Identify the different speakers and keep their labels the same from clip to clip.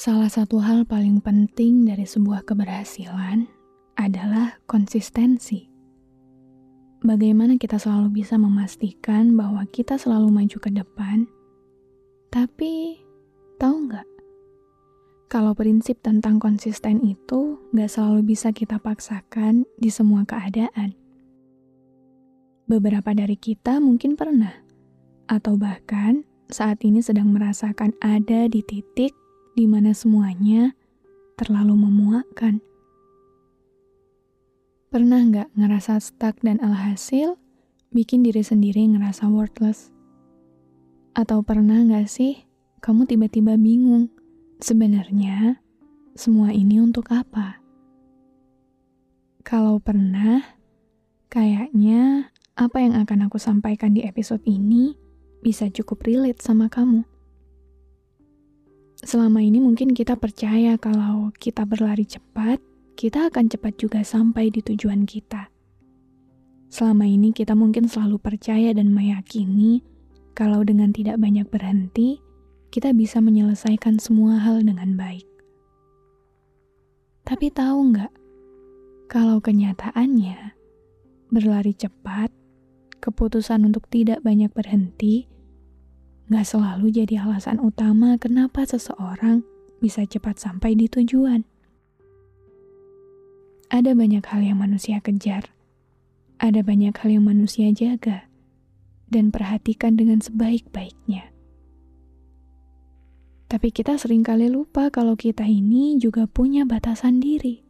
Speaker 1: Salah satu hal paling penting dari sebuah keberhasilan adalah konsistensi. Bagaimana kita selalu bisa memastikan bahwa kita selalu maju ke depan, tapi tahu nggak? Kalau prinsip tentang konsisten itu nggak selalu bisa kita paksakan di semua keadaan. Beberapa dari kita mungkin pernah, atau bahkan saat ini sedang merasakan ada di titik di mana semuanya terlalu memuakkan. Pernah nggak ngerasa stuck dan alhasil bikin diri sendiri ngerasa worthless? Atau pernah nggak sih kamu tiba-tiba bingung, sebenarnya semua ini untuk apa? Kalau pernah, kayaknya apa yang akan aku sampaikan di episode ini bisa cukup relate sama kamu. Selama ini mungkin kita percaya kalau kita berlari cepat, kita akan cepat juga sampai di tujuan kita. Selama ini kita mungkin selalu percaya dan meyakini kalau dengan tidak banyak berhenti, kita bisa menyelesaikan semua hal dengan baik. Tapi tahu nggak, kalau kenyataannya berlari cepat, keputusan untuk tidak banyak berhenti gak selalu jadi alasan utama kenapa seseorang bisa cepat sampai di tujuan. Ada banyak hal yang manusia kejar, ada banyak hal yang manusia jaga, dan perhatikan dengan sebaik-baiknya. Tapi kita sering kali lupa kalau kita ini juga punya batasan diri.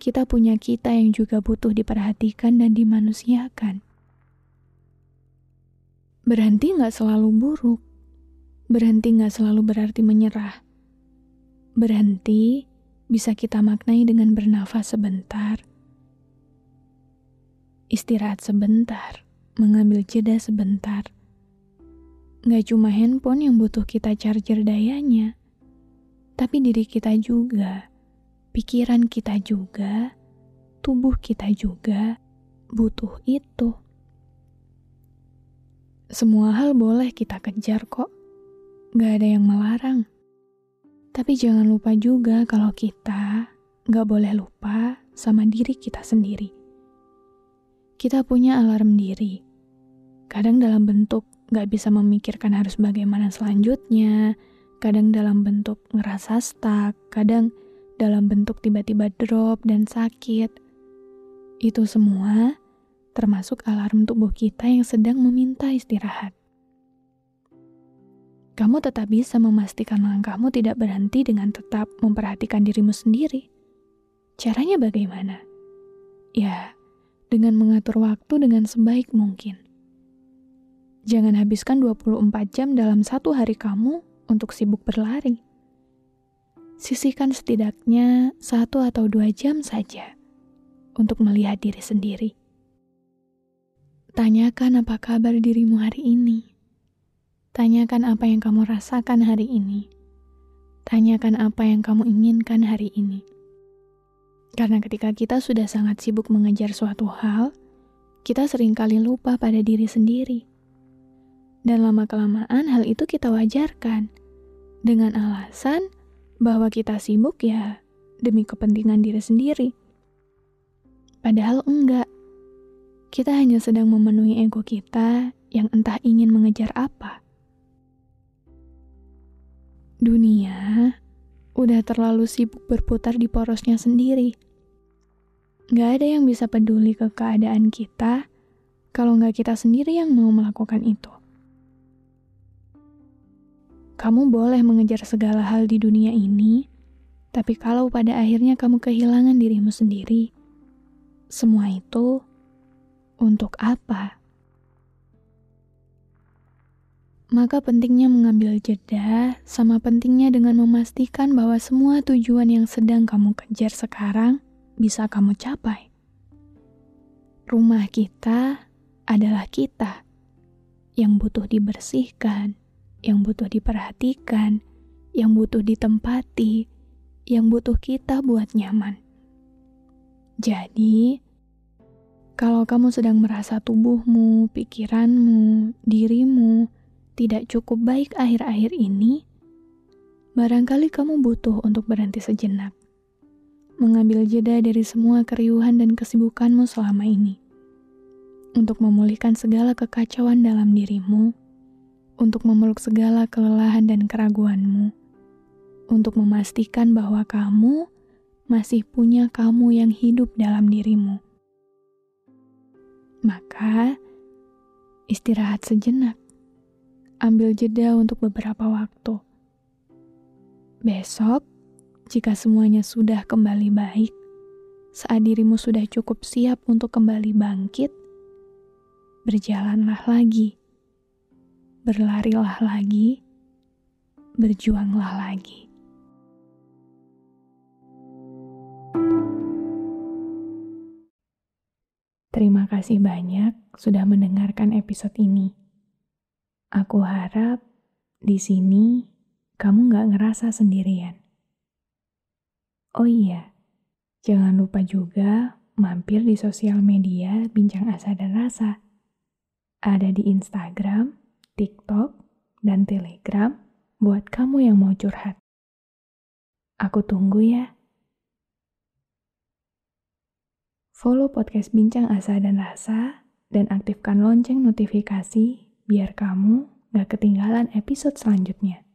Speaker 1: Kita punya kita yang juga butuh diperhatikan dan dimanusiakan. Berhenti nggak selalu buruk. Berhenti nggak selalu berarti menyerah. Berhenti bisa kita maknai dengan bernafas sebentar, istirahat sebentar, mengambil jeda sebentar. Nggak cuma handphone yang butuh kita charger dayanya, tapi diri kita juga, pikiran kita juga, tubuh kita juga butuh itu. Semua hal boleh kita kejar kok. Gak ada yang melarang. Tapi jangan lupa juga kalau kita gak boleh lupa sama diri kita sendiri. Kita punya alarm diri. Kadang dalam bentuk gak bisa memikirkan harus bagaimana selanjutnya, kadang dalam bentuk ngerasa stuck, kadang dalam bentuk tiba-tiba drop dan sakit. Itu semua termasuk alarm tubuh kita yang sedang meminta istirahat. Kamu tetap bisa memastikan langkahmu tidak berhenti dengan tetap memperhatikan dirimu sendiri. Caranya bagaimana? Ya, dengan mengatur waktu dengan sebaik mungkin. Jangan habiskan 24 jam dalam satu hari kamu untuk sibuk berlari. Sisihkan setidaknya satu atau dua jam saja untuk melihat diri sendiri Tanyakan apa kabar dirimu hari ini. Tanyakan apa yang kamu rasakan hari ini. Tanyakan apa yang kamu inginkan hari ini. Karena ketika kita sudah sangat sibuk mengejar suatu hal, kita sering kali lupa pada diri sendiri. Dan lama-kelamaan hal itu kita wajarkan dengan alasan bahwa kita sibuk ya demi kepentingan diri sendiri. Padahal enggak kita hanya sedang memenuhi ego kita yang entah ingin mengejar apa. Dunia udah terlalu sibuk berputar di porosnya sendiri. Gak ada yang bisa peduli ke keadaan kita kalau nggak kita sendiri yang mau melakukan itu. Kamu boleh mengejar segala hal di dunia ini, tapi kalau pada akhirnya kamu kehilangan dirimu sendiri, semua itu untuk apa? Maka pentingnya mengambil jeda, sama pentingnya dengan memastikan bahwa semua tujuan yang sedang kamu kejar sekarang bisa kamu capai. Rumah kita adalah kita yang butuh dibersihkan, yang butuh diperhatikan, yang butuh ditempati, yang butuh kita buat nyaman. Jadi, kalau kamu sedang merasa tubuhmu, pikiranmu, dirimu, tidak cukup baik akhir-akhir ini, barangkali kamu butuh untuk berhenti sejenak, mengambil jeda dari semua keriuhan dan kesibukanmu selama ini, untuk memulihkan segala kekacauan dalam dirimu, untuk memeluk segala kelelahan dan keraguanmu, untuk memastikan bahwa kamu masih punya kamu yang hidup dalam dirimu. Maka, istirahat sejenak ambil jeda untuk beberapa waktu. Besok, jika semuanya sudah kembali baik, saat dirimu sudah cukup siap untuk kembali bangkit, berjalanlah lagi, berlarilah lagi, berjuanglah lagi. Terima kasih banyak sudah mendengarkan episode ini. Aku harap di sini kamu gak ngerasa sendirian. Oh iya, jangan lupa juga mampir di sosial media Bincang Asa dan Rasa. Ada di Instagram, TikTok, dan Telegram buat kamu yang mau curhat. Aku tunggu ya. Follow podcast Bincang Asa dan Rasa dan aktifkan lonceng notifikasi biar kamu gak ketinggalan episode selanjutnya.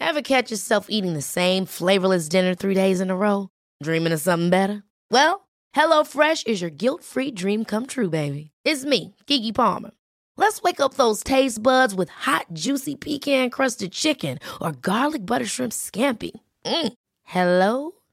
Speaker 2: Ever catch yourself eating the same flavorless dinner three days in a row? Dreaming of something better? Well, HelloFresh is your guilt-free dream come true, baby. It's me, Kiki Palmer. Let's wake up those taste buds with hot, juicy pecan-crusted chicken or garlic butter shrimp scampi. Mm. Hello